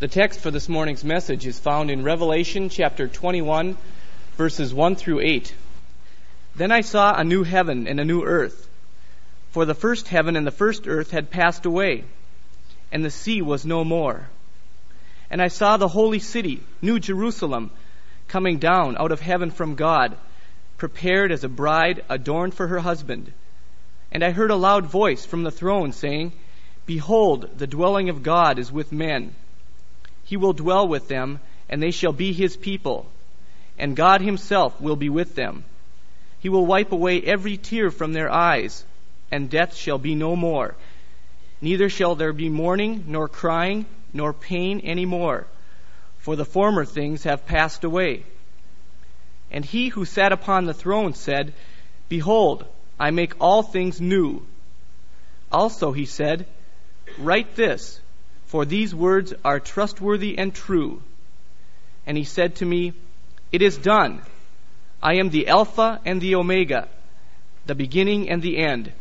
The text for this morning's message is found in Revelation chapter 21, verses 1 through 8. Then I saw a new heaven and a new earth. For the first heaven and the first earth had passed away, and the sea was no more. And I saw the holy city, New Jerusalem, coming down out of heaven from God, prepared as a bride adorned for her husband. And I heard a loud voice from the throne saying, Behold, the dwelling of God is with men he will dwell with them, and they shall be his people. And God himself will be with them. He will wipe away every tear from their eyes, and death shall be no more. Neither shall there be mourning, nor crying, nor pain any more, for the former things have passed away. And he who sat upon the throne said, Behold, I make all things new. Also he said, Write this for these words are trustworthy and true. And he said to me, It is done. I am the Alpha and the Omega, the beginning and the end.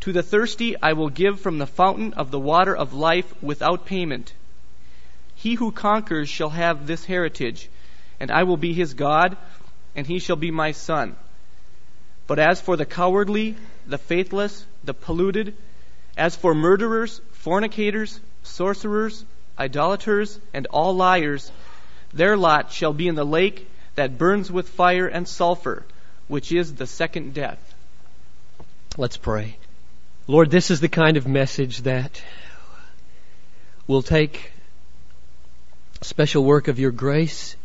To the thirsty I will give from the fountain of the water of life without payment. He who conquers shall have this heritage, and I will be his God, and he shall be my son. But as for the cowardly, the faithless, the polluted, as for murderers, fornicators, sorcerers, idolaters, and all liars, their lot shall be in the lake that burns with fire and sulfur, which is the second death. Let's pray. Lord, this is the kind of message that will take special work of your grace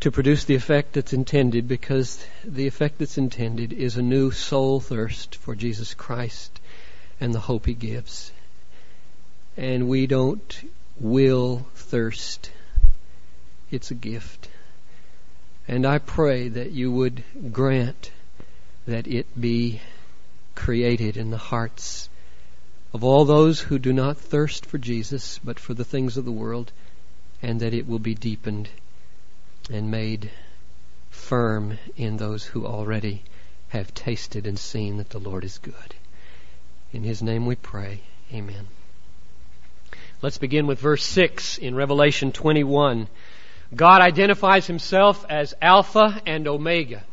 to produce the effect that's intended because the effect that's intended is a new soul thirst for Jesus Christ and the hope he gives and we don't will thirst. It's a gift. And I pray that you would grant that it be created in the hearts of all those who do not thirst for Jesus, but for the things of the world, and that it will be deepened and made firm in those who already have tasted and seen that the Lord is good. In His name we pray. Amen. Let's begin with verse 6 in Revelation 21. God identifies himself as Alpha and Omega.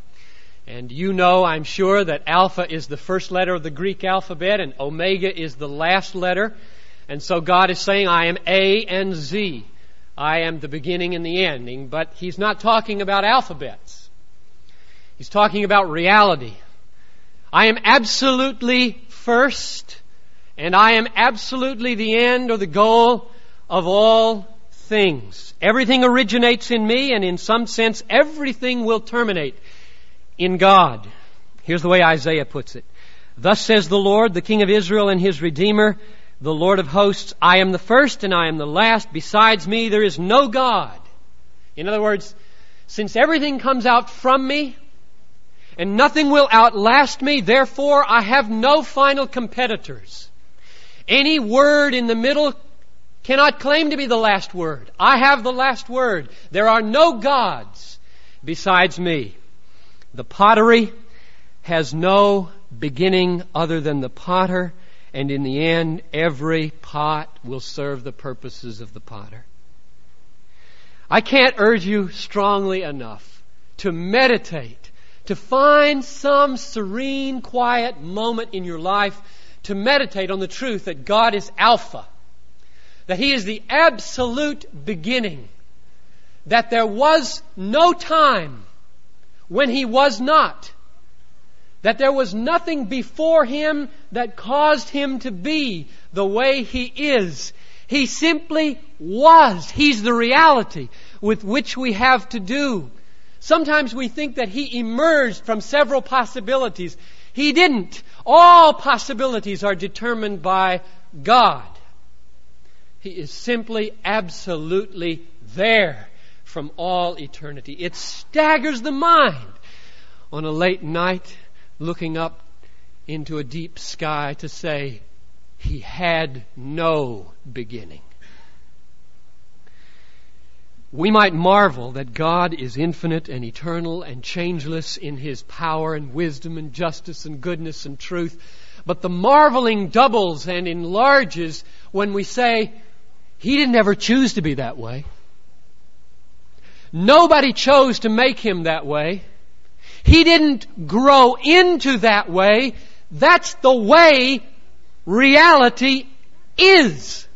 And you know, I'm sure, that Alpha is the first letter of the Greek alphabet and Omega is the last letter. And so God is saying, I am A and Z. I am the beginning and the ending. But He's not talking about alphabets. He's talking about reality. I am absolutely first and I am absolutely the end or the goal of all things. Everything originates in me, and in some sense, everything will terminate in God. Here's the way Isaiah puts it. Thus says the Lord, the King of Israel and his Redeemer, the Lord of hosts, I am the first and I am the last. Besides me, there is no God. In other words, since everything comes out from me, and nothing will outlast me, therefore I have no final competitors. Any word in the middle cannot claim to be the last word. I have the last word. There are no gods besides me. The pottery has no beginning other than the potter, and in the end, every pot will serve the purposes of the potter. I can't urge you strongly enough to meditate, to find some serene, quiet moment in your life to meditate on the truth that God is Alpha, that He is the absolute beginning, that there was no time when He was not, that there was nothing before Him that caused Him to be the way He is. He simply was. He's the reality with which we have to do. Sometimes we think that He emerged from several possibilities. He didn't. All possibilities are determined by God. He is simply, absolutely there from all eternity. It staggers the mind on a late night looking up into a deep sky to say, He had no beginning. We might marvel that God is infinite and eternal and changeless in His power and wisdom and justice and goodness and truth. But the marveling doubles and enlarges when we say, He didn't ever choose to be that way. Nobody chose to make him that way. He didn't grow into that way. That's the way reality is.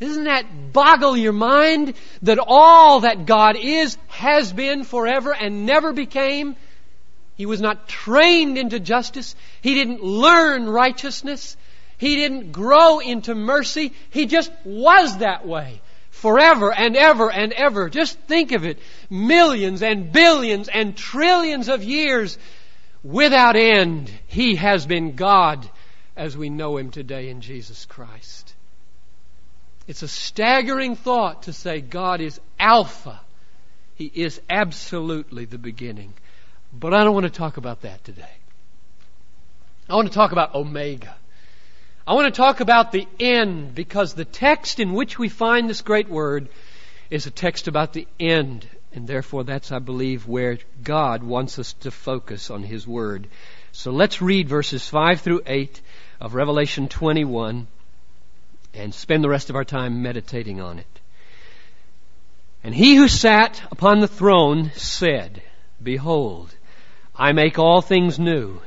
Doesn't that boggle your mind that all that God is has been forever and never became? He was not trained into justice. He didn't learn righteousness. He didn't grow into mercy. He just was that way forever and ever and ever. Just think of it. Millions and billions and trillions of years without end. He has been God as we know Him today in Jesus Christ. It's a staggering thought to say God is Alpha. He is absolutely the beginning. But I don't want to talk about that today. I want to talk about Omega. I want to talk about the end because the text in which we find this great word is a text about the end. And therefore, that's, I believe, where God wants us to focus on His Word. So let's read verses 5 through 8 of Revelation 21 and spend the rest of our time meditating on it. And he who sat upon the throne said, Behold, I make all things new.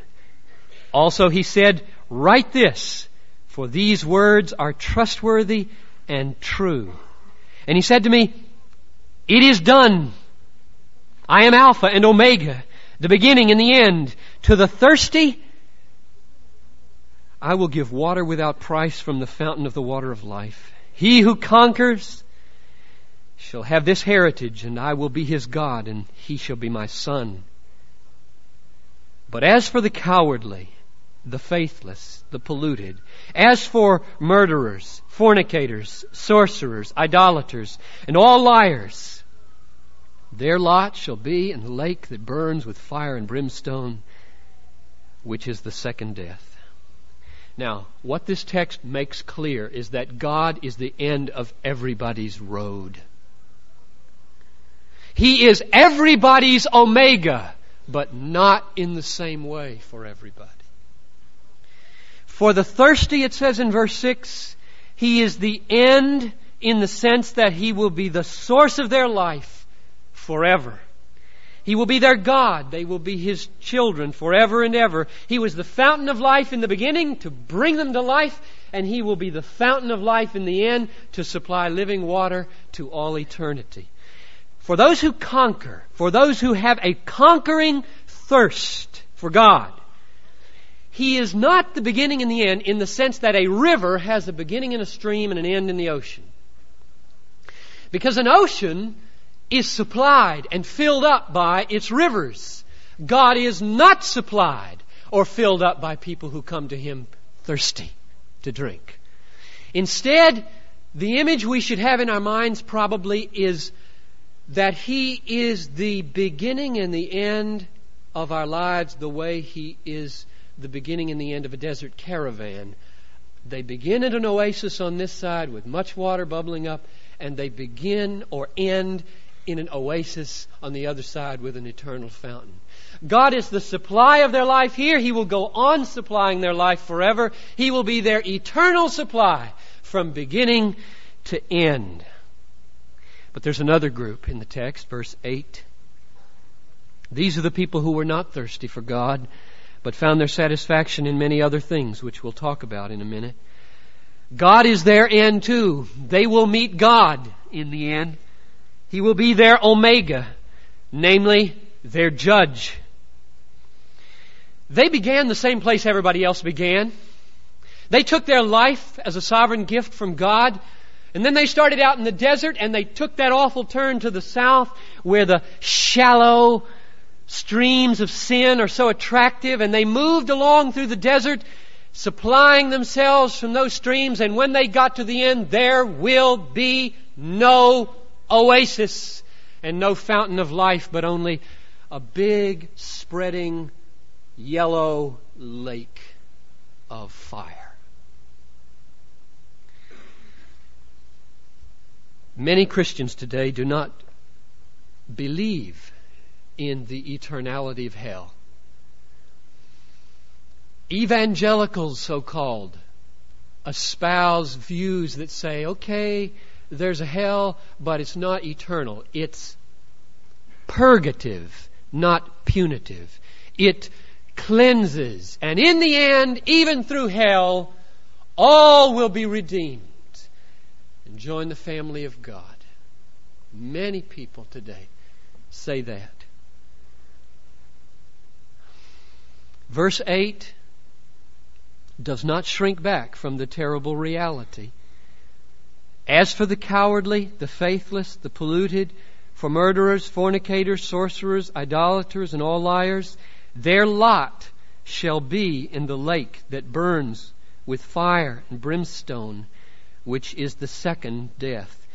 Also he said, Write this, for these words are trustworthy and true. And he said to me, It is done. I am Alpha and Omega, the beginning and the end. To the thirsty, I will give water without price from the fountain of the water of life. He who conquers shall have this heritage, and I will be his God, and he shall be my son. But as for the cowardly, the faithless, the polluted. As for murderers, fornicators, sorcerers, idolaters, and all liars, their lot shall be in the lake that burns with fire and brimstone, which is the second death. Now, what this text makes clear is that God is the end of everybody's road. He is everybody's omega, but not in the same way for everybody. For the thirsty, it says in verse 6, He is the end in the sense that He will be the source of their life forever. He will be their God. They will be His children forever and ever. He was the fountain of life in the beginning to bring them to life, and He will be the fountain of life in the end to supply living water to all eternity. For those who conquer, for those who have a conquering thirst for God, he is not the beginning and the end in the sense that a river has a beginning in a stream and an end in the ocean. Because an ocean is supplied and filled up by its rivers. God is not supplied or filled up by people who come to Him thirsty to drink. Instead, the image we should have in our minds probably is that He is the beginning and the end of our lives the way He is the beginning and the end of a desert caravan. They begin at an oasis on this side with much water bubbling up, and they begin or end in an oasis on the other side with an eternal fountain. God is the supply of their life here. He will go on supplying their life forever. He will be their eternal supply from beginning to end. But there's another group in the text, verse 8. These are the people who were not thirsty for God, but found their satisfaction in many other things, which we'll talk about in a minute. God is their end too. They will meet God in the end. He will be their Omega, namely their judge. They began the same place everybody else began. They took their life as a sovereign gift from God, and then they started out in the desert and they took that awful turn to the south where the shallow, streams of sin are so attractive, and they moved along through the desert, supplying themselves from those streams, and when they got to the end, there will be no oasis and no fountain of life, but only a big, spreading, yellow lake of fire. Many Christians today do not believe in the eternality of hell. Evangelicals, so called, espouse views that say, okay, there's a hell, but it's not eternal. It's purgative, not punitive. It cleanses. And in the end, even through hell, all will be redeemed and join the family of God. Many people today say that. Verse 8 does not shrink back from the terrible reality. As for the cowardly, the faithless, the polluted, for murderers, fornicators, sorcerers, idolaters, and all liars, their lot shall be in the lake that burns with fire and brimstone, which is the second death.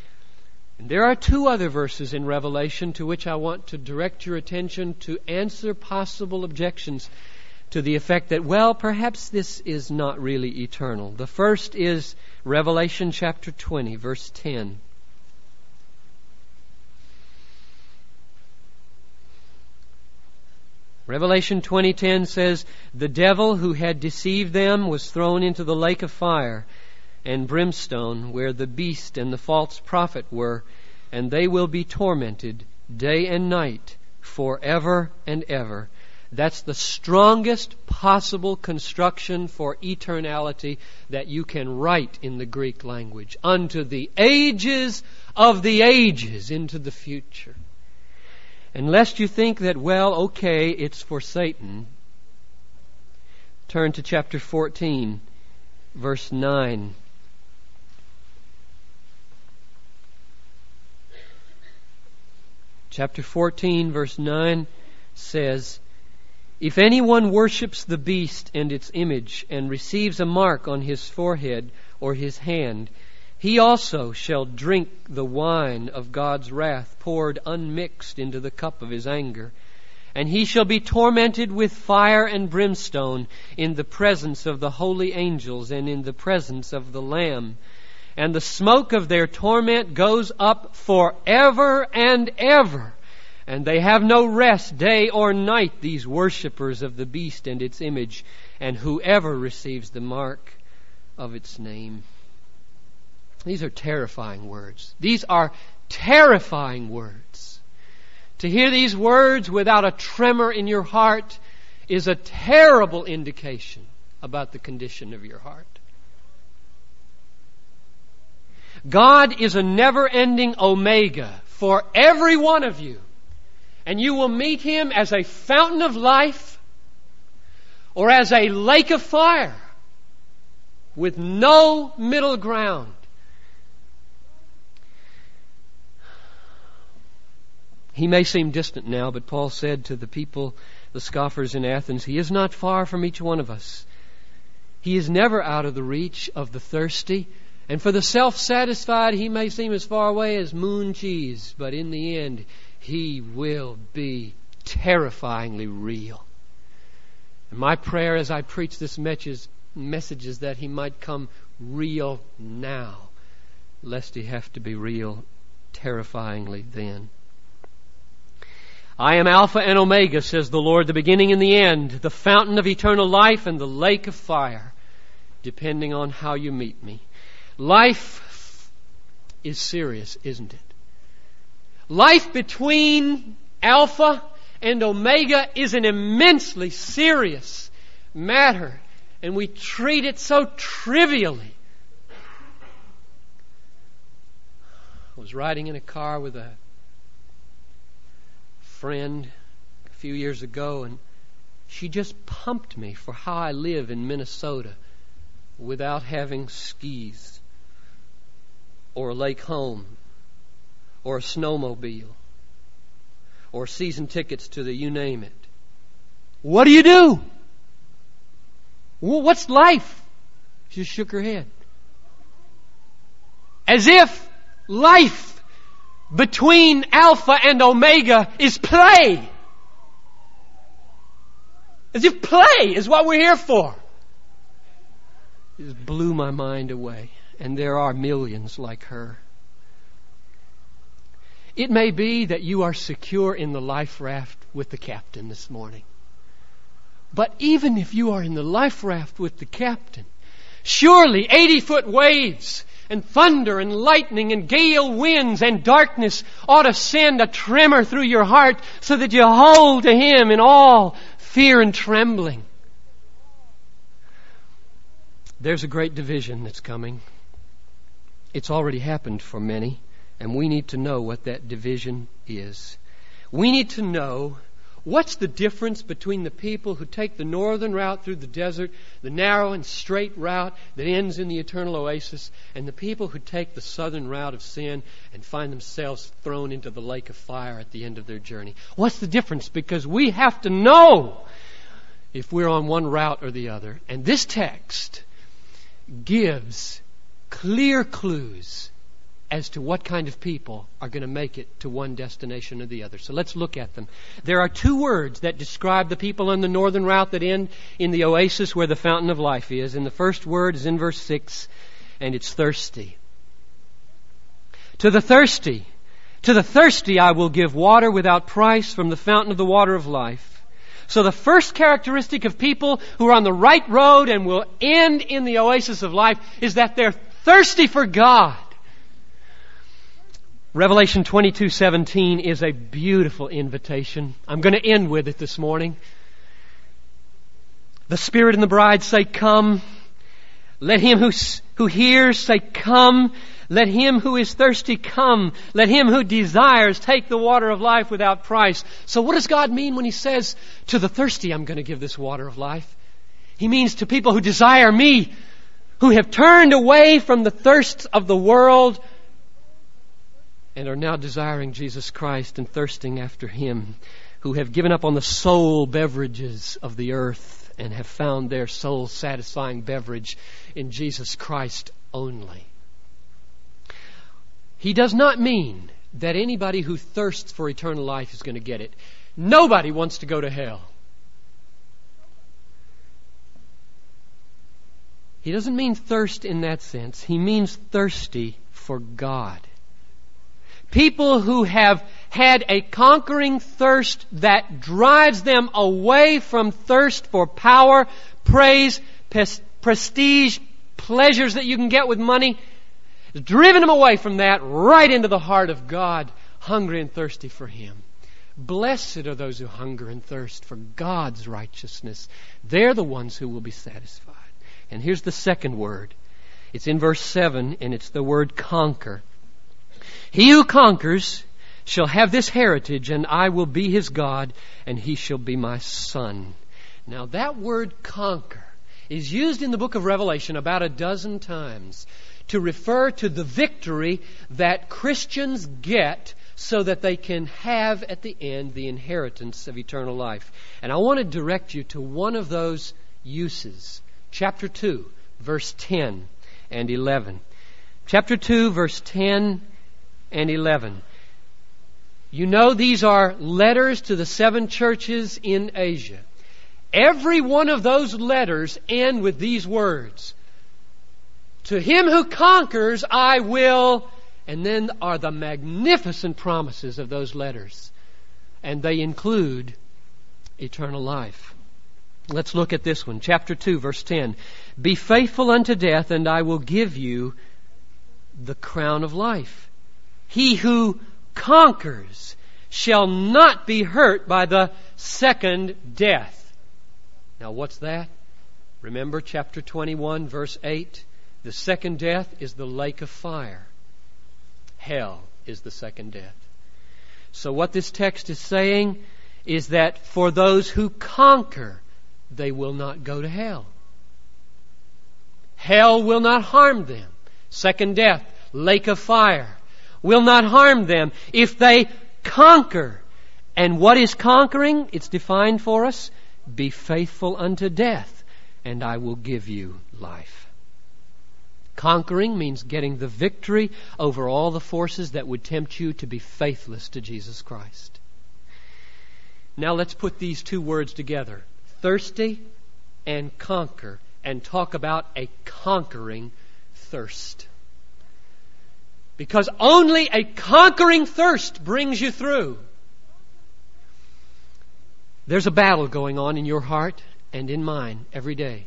And there are two other verses in Revelation to which I want to direct your attention to answer possible objections to the effect that, well, perhaps this is not really eternal. The first is Revelation chapter 20, verse 10. Revelation 20:10 says, "The devil who had deceived them was thrown into the lake of fire and brimstone where the beast and the false prophet were, and they will be tormented day and night forever and ever." That's the strongest possible construction for eternality that you can write in the Greek language. Unto the ages of the ages into the future. Unless you think that, well, okay, it's for Satan, turn to chapter 14, verse 9. Chapter 14, verse 9 says, If anyone worships the beast and its image, and receives a mark on his forehead or his hand, he also shall drink the wine of God's wrath poured unmixed into the cup of his anger. And he shall be tormented with fire and brimstone in the presence of the holy angels and in the presence of the Lamb. And the smoke of their torment goes up forever and ever. And they have no rest day or night, these worshippers of the beast and its image, and whoever receives the mark of its name. These are terrifying words. These are terrifying words. To hear these words without a tremor in your heart is a terrible indication about the condition of your heart. God is a never ending omega for every one of you. And you will meet Him as a fountain of life or as a lake of fire with no middle ground. He may seem distant now, but Paul said to the people, the scoffers in Athens, He is not far from each one of us. He is never out of the reach of the thirsty. And for the self satisfied, he may seem as far away as moon cheese, but in the end, he will be terrifyingly real. And my prayer as I preach this message is that he might come real now, lest he have to be real terrifyingly then. I am Alpha and Omega, says the Lord, the beginning and the end, the fountain of eternal life and the lake of fire, depending on how you meet me. Life is serious, isn't it? Life between Alpha and Omega is an immensely serious matter, and we treat it so trivially. I was riding in a car with a friend a few years ago, and she just pumped me for how I live in Minnesota without having skis or a lake home or a snowmobile or season tickets to the you name it. What do you do? What's life? She just shook her head. As if life between Alpha and Omega is play. As if play is what we're here for. It just blew my mind away. And there are millions like her. It may be that you are secure in the life raft with the captain this morning. But even if you are in the life raft with the captain, Surely 80 foot waves and thunder and lightning and gale winds and darkness ought to send a tremor through your heart so that you hold to Him in all fear and trembling. There's a great division that's coming. It's already happened for many, and we need to know what that division is. We need to know What's the difference between the people who take the northern route through the desert, the narrow and straight route that ends in the eternal oasis, and the people who take the southern route of sin and find themselves thrown into the lake of fire at the end of their journey? What's the difference? Because we have to know if we're on one route or the other. And this text gives clear clues as to what kind of people are going to make it to one destination or the other. So let's look at them. There are two words that describe the people on the northern route that end in the oasis where the fountain of life is. And the first word is in verse 6, and it's thirsty. To the thirsty, to the thirsty I will give water without price from the fountain of the water of life. So the first characteristic of people who are on the right road and will end in the oasis of life is that they're thirsty for God. Revelation 22:17 is a beautiful invitation. I'm going to end with it this morning. The Spirit and the bride say, Come. Let him who, who hears say, Come. Let him who is thirsty come. Let him who desires take the water of life without price. So what does God mean when he says, To the thirsty I'm going to give this water of life? He means to people who desire me, who have turned away from the thirsts of the world and are now desiring Jesus Christ and thirsting after Him, who have given up on the soul beverages of the earth and have found their soul satisfying beverage in Jesus Christ only. He does not mean that anybody who thirsts for eternal life is going to get it. Nobody wants to go to hell. He doesn't mean thirst in that sense. He means thirsty for God. People who have had a conquering thirst that drives them away from thirst for power, praise, prestige, pleasures that you can get with money, driven them away from that right into the heart of God, hungry and thirsty for Him. Blessed are those who hunger and thirst for God's righteousness. They're the ones who will be satisfied. And here's the second word. It's in verse 7, and it's the word conquer. He who conquers shall have this heritage, and I will be his God, and he shall be my son. Now, that word conquer is used in the book of Revelation about a dozen times to refer to the victory that Christians get so that they can have at the end the inheritance of eternal life. And I want to direct you to one of those uses. Chapter 2, verse 10 and 11. Chapter 2, verse 10 and 11. You know these are letters to the seven churches in Asia. Every one of those letters end with these words. To him who conquers, I will, and then are the magnificent promises of those letters. And they include eternal life. Let's look at this one. Chapter 2, verse 10. Be faithful unto death, and I will give you the crown of life. He who conquers shall not be hurt by the second death. Now, what's that? Remember chapter 21, verse 8? The second death is the lake of fire. Hell is the second death. So, what this text is saying is that for those who conquer, they will not go to hell. Hell will not harm them. Second death, lake of fire will not harm them if they conquer. And what is conquering? It's defined for us. Be faithful unto death, and I will give you life. Conquering means getting the victory over all the forces that would tempt you to be faithless to Jesus Christ. Now let's put these two words together thirsty and conquer and talk about a conquering thirst. Because only a conquering thirst brings you through. There's a battle going on in your heart and in mine every day.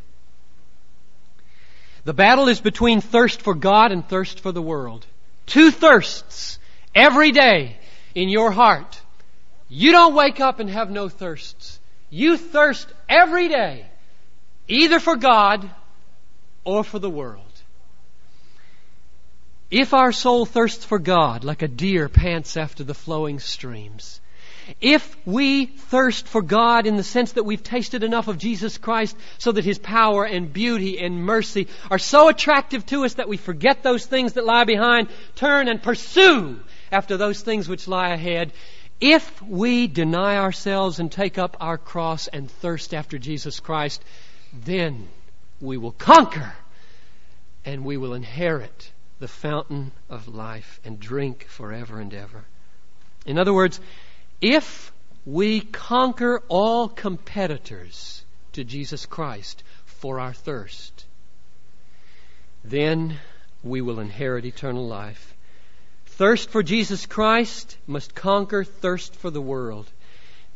The battle is between thirst for God and thirst for the world. Two thirsts every day in your heart. You don't wake up and have no thirsts. You thirst every day, either for God or for the world. If our soul thirsts for God like a deer pants after the flowing streams, if we thirst for God in the sense that we've tasted enough of Jesus Christ so that His power and beauty and mercy are so attractive to us that we forget those things that lie behind, turn and pursue after those things which lie ahead, if we deny ourselves and take up our cross and thirst after Jesus Christ, then we will conquer and we will inherit the fountain of life and drink forever and ever. In other words, if we conquer all competitors to Jesus Christ for our thirst, then we will inherit eternal life. Thirst for Jesus Christ must conquer thirst for the world.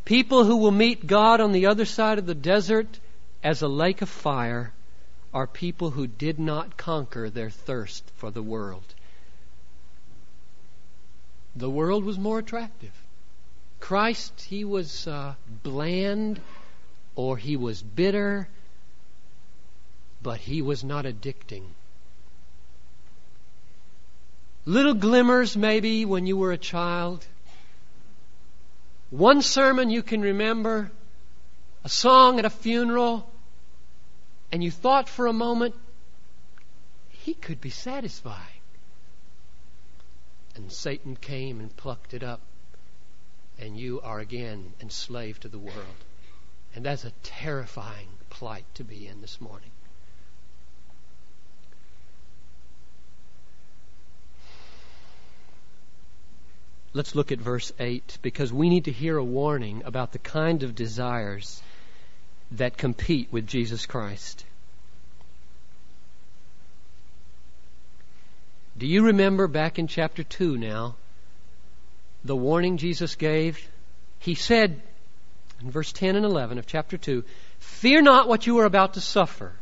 People who will meet God on the other side of the desert as a lake of fire are people who did not conquer their thirst for the world. The world was more attractive. Christ, he was uh, bland or he was bitter, but he was not addicting. Little glimmers, maybe, when you were a child. One sermon you can remember, a song at a funeral, and you thought for a moment, he could be satisfying. And Satan came and plucked it up and you are again enslaved to the world. And that's a terrifying plight to be in this morning. Let's look at verse 8 because we need to hear a warning about the kind of desires that compete with Jesus Christ. Do you remember back in chapter 2 now the warning Jesus gave? He said in verse 10 and 11 of chapter 2 Fear not what you are about to suffer.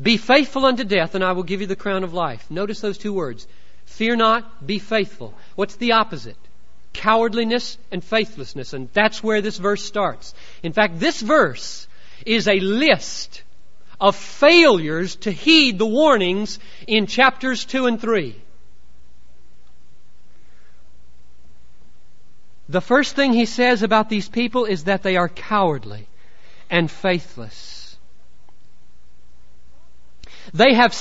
Be faithful unto death, and I will give you the crown of life. Notice those two words. Fear not, be faithful. What's the opposite? Cowardliness and faithlessness. And that's where this verse starts. In fact, this verse is a list of failures to heed the warnings in chapters 2 and 3. The first thing he says about these people is that they are cowardly and faithless. They have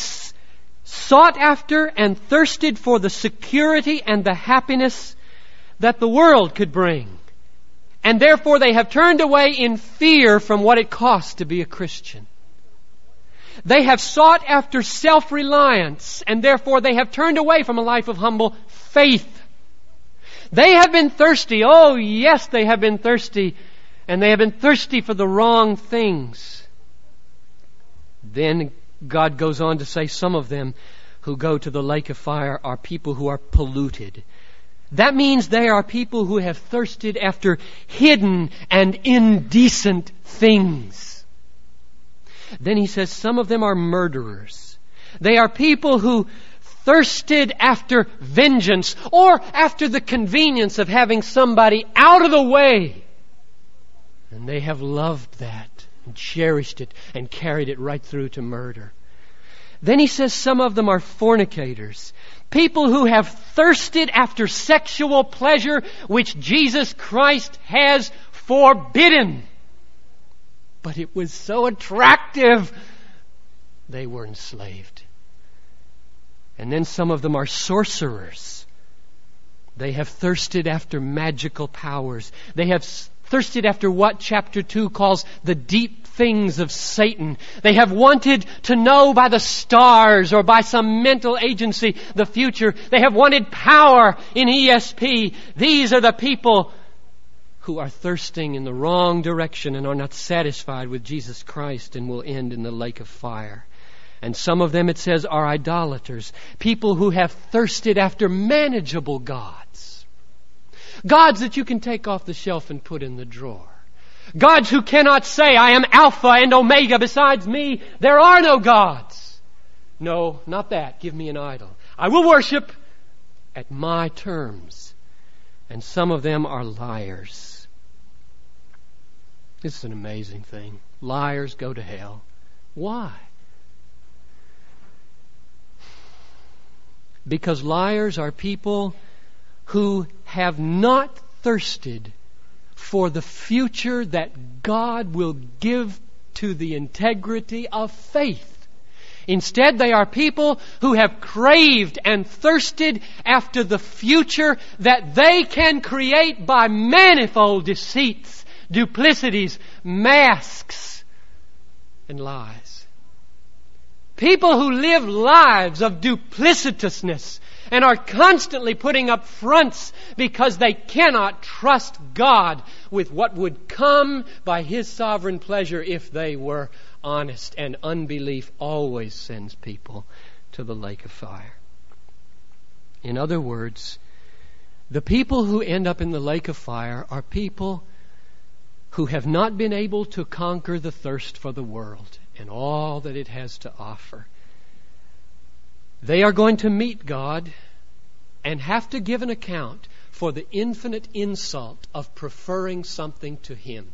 sought after and thirsted for the security and the happiness that the world could bring. And therefore they have turned away in fear from what it costs to be a Christian. They have sought after self-reliance and therefore they have turned away from a life of humble faith. They have been thirsty. Oh, yes, they have been thirsty. And they have been thirsty for the wrong things. Then God goes on to say some of them who go to the lake of fire are people who are polluted. That means they are people who have thirsted after hidden and indecent things. Then he says some of them are murderers. They are people who thirsted after vengeance or after the convenience of having somebody out of the way. And they have loved that and cherished it and carried it right through to murder. Then he says some of them are fornicators. People who have thirsted after sexual pleasure which Jesus Christ has forbidden. But it was so attractive, they were enslaved. And then some of them are sorcerers. They have thirsted after magical powers. They have thirsted after what chapter 2 calls the deep things of Satan. They have wanted to know by the stars or by some mental agency the future. They have wanted power in ESP. These are the people who are thirsting in the wrong direction and are not satisfied with Jesus Christ and will end in the lake of fire. And some of them, it says, are idolaters. People who have thirsted after manageable gods. Gods that you can take off the shelf and put in the drawer. Gods who cannot say, I am Alpha and Omega. Besides me, there are no gods. No, not that. Give me an idol. I will worship at my terms. And some of them are liars. This is an amazing thing. Liars go to hell. Why? Because liars are people who have not thirsted for the future that God will give to the integrity of faith. Instead, they are people who have craved and thirsted after the future that they can create by manifold deceits, duplicities, masks, and lies. People who live lives of duplicitousness and are constantly putting up fronts because they cannot trust God with what would come by His sovereign pleasure if they were honest. And unbelief always sends people to the lake of fire. In other words, the people who end up in the lake of fire are people who have not been able to conquer the thirst for the world and all that it has to offer. They are going to meet God and have to give an account for the infinite insult of preferring something to Him.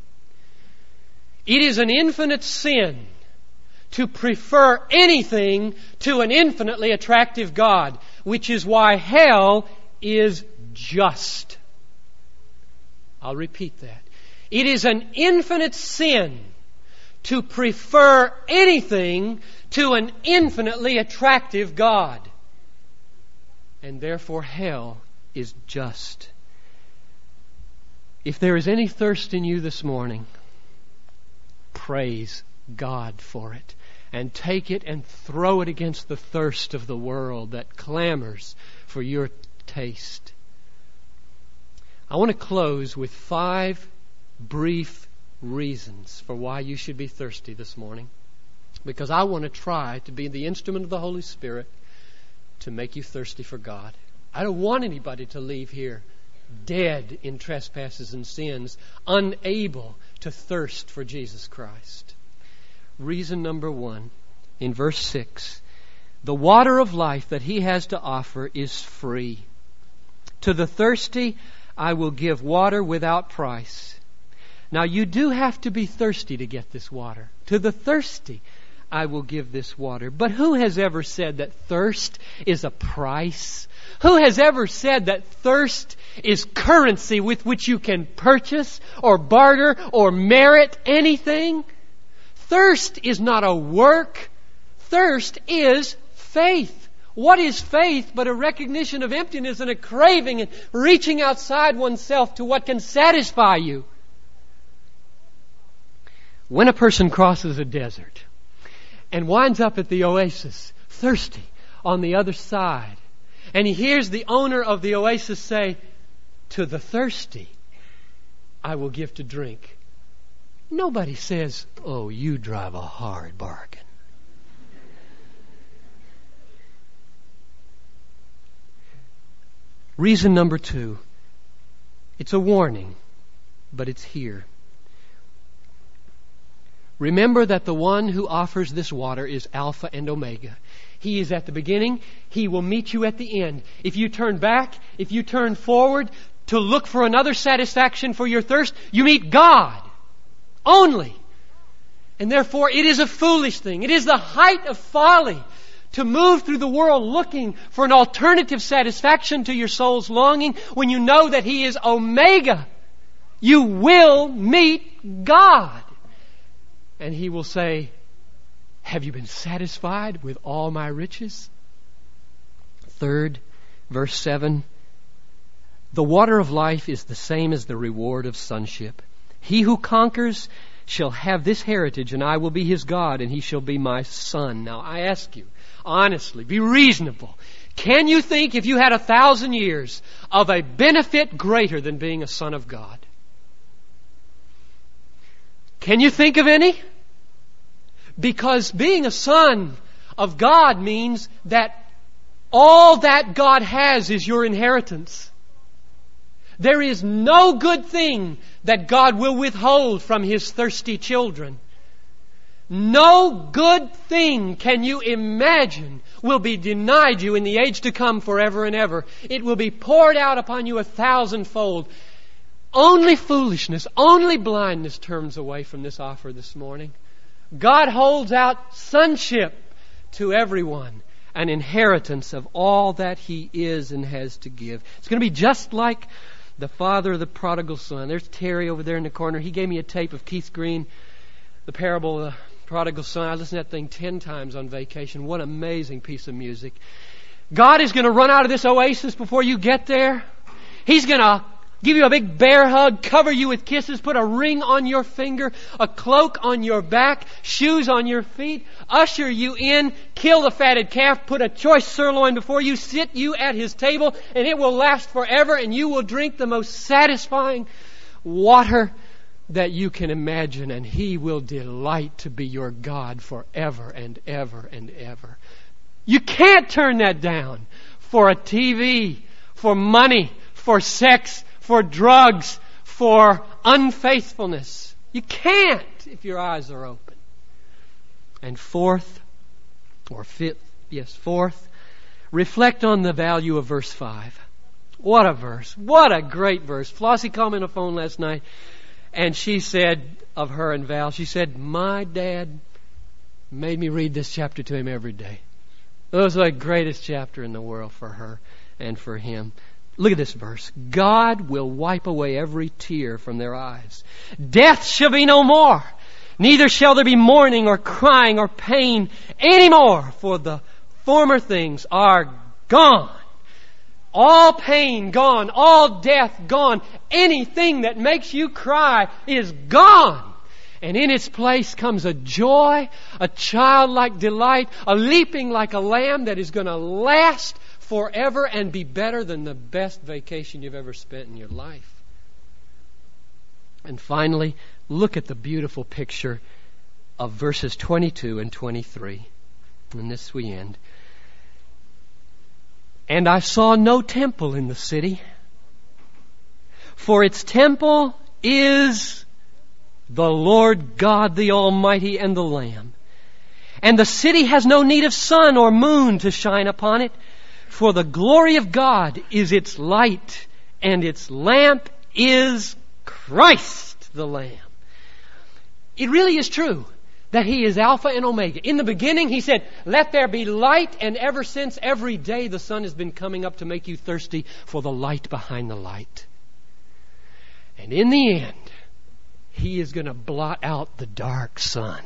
It is an infinite sin to prefer anything to an infinitely attractive God, which is why hell is just. I'll repeat that. It is an infinite sin to prefer anything to an infinitely attractive God. And therefore, hell is just. If there is any thirst in you this morning, praise God for it. And take it and throw it against the thirst of the world that clamors for your taste. I want to close with five brief reasons for why you should be thirsty this morning. Because I want to try to be the instrument of the Holy Spirit to make you thirsty for God. I don't want anybody to leave here dead in trespasses and sins, unable to thirst for Jesus Christ. Reason number one, in verse 6, the water of life that he has to offer is free. To the thirsty, I will give water without price. Now, you do have to be thirsty to get this water. To the thirsty, I will give this water. But who has ever said that thirst is a price? Who has ever said that thirst is currency with which you can purchase or barter or merit anything? Thirst is not a work. Thirst is faith. What is faith but a recognition of emptiness and a craving and reaching outside oneself to what can satisfy you? When a person crosses a desert and winds up at the oasis, thirsty, on the other side, and he hears the owner of the oasis say, To the thirsty, I will give to drink. Nobody says, Oh, you drive a hard bargain. Reason number two it's a warning, but it's here. Remember that the one who offers this water is Alpha and Omega. He is at the beginning. He will meet you at the end. If you turn back, if you turn forward to look for another satisfaction for your thirst, you meet God only. And therefore, it is a foolish thing. It is the height of folly to move through the world looking for an alternative satisfaction to your soul's longing when you know that He is Omega. You will meet God. And he will say, Have you been satisfied with all my riches? Third, verse 7 The water of life is the same as the reward of sonship. He who conquers shall have this heritage, and I will be his God, and he shall be my son. Now, I ask you, honestly, be reasonable. Can you think, if you had a thousand years, of a benefit greater than being a son of God? Can you think of any? Because being a son of God means that all that God has is your inheritance. There is no good thing that God will withhold from His thirsty children. No good thing can you imagine will be denied you in the age to come forever and ever. It will be poured out upon you a thousandfold. Only foolishness, only blindness turns away from this offer this morning. God holds out sonship to everyone, an inheritance of all that He is and has to give. It's going to be just like the father of the prodigal son. There's Terry over there in the corner. He gave me a tape of Keith Green, the parable of the prodigal son. I listened to that thing ten times on vacation. What amazing piece of music. God is going to run out of this oasis before you get there. He's going to give you a big bear hug, cover you with kisses, put a ring on your finger, a cloak on your back, shoes on your feet, usher you in, kill the fatted calf, put a choice sirloin before you, sit you at his table, and it will last forever, and you will drink the most satisfying water that you can imagine, and he will delight to be your God forever and ever and ever. You can't turn that down for a TV, for money, for sex, for drugs, for unfaithfulness. You can't if your eyes are open. And fourth, or fifth, yes, fourth, reflect on the value of verse 5. What a verse. What a great verse. Flossie called me on the phone last night and she said of her and Val, she said, My dad made me read this chapter to him every day. It was the greatest chapter in the world for her and for him. Look at this verse. God will wipe away every tear from their eyes. Death shall be no more. Neither shall there be mourning or crying or pain anymore, for the former things are gone. All pain gone. All death gone. Anything that makes you cry is gone. And in its place comes a joy, a childlike delight, a leaping like a lamb that is going to last forever and be better than the best vacation you've ever spent in your life. And finally, look at the beautiful picture of verses 22 and 23. And this we end. And I saw no temple in the city, for its temple is the Lord God the Almighty and the Lamb. And the city has no need of sun or moon to shine upon it, for the glory of God is its light, and its lamp is Christ the Lamb. It really is true that He is Alpha and Omega. In the beginning, He said, Let there be light, and ever since, every day, the sun has been coming up to make you thirsty for the light behind the light. And in the end, He is going to blot out the dark sun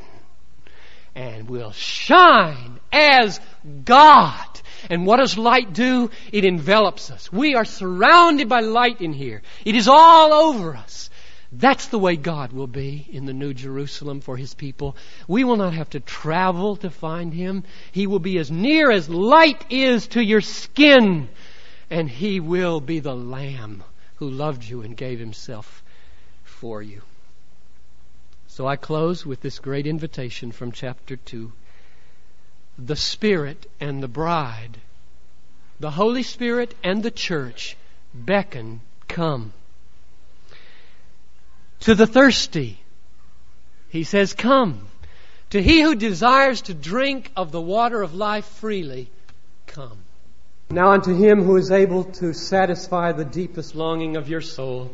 and will shine as God. And what does light do? It envelops us. We are surrounded by light in here. It is all over us. That's the way God will be in the New Jerusalem for His people. We will not have to travel to find Him. He will be as near as light is to your skin. And He will be the Lamb who loved you and gave Himself for you. So I close with this great invitation from chapter 2. The Spirit and the bride, the Holy Spirit and the church beckon, come. To the thirsty, he says, Come. To he who desires to drink of the water of life freely, come. Now unto him who is able to satisfy the deepest longing of your soul,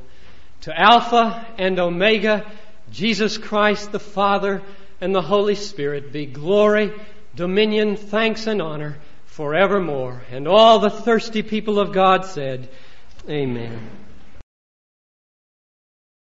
to Alpha and Omega, Jesus Christ the Father and the Holy Spirit be glory, dominion, thanks, and honor forevermore. And all the thirsty people of God said, Amen.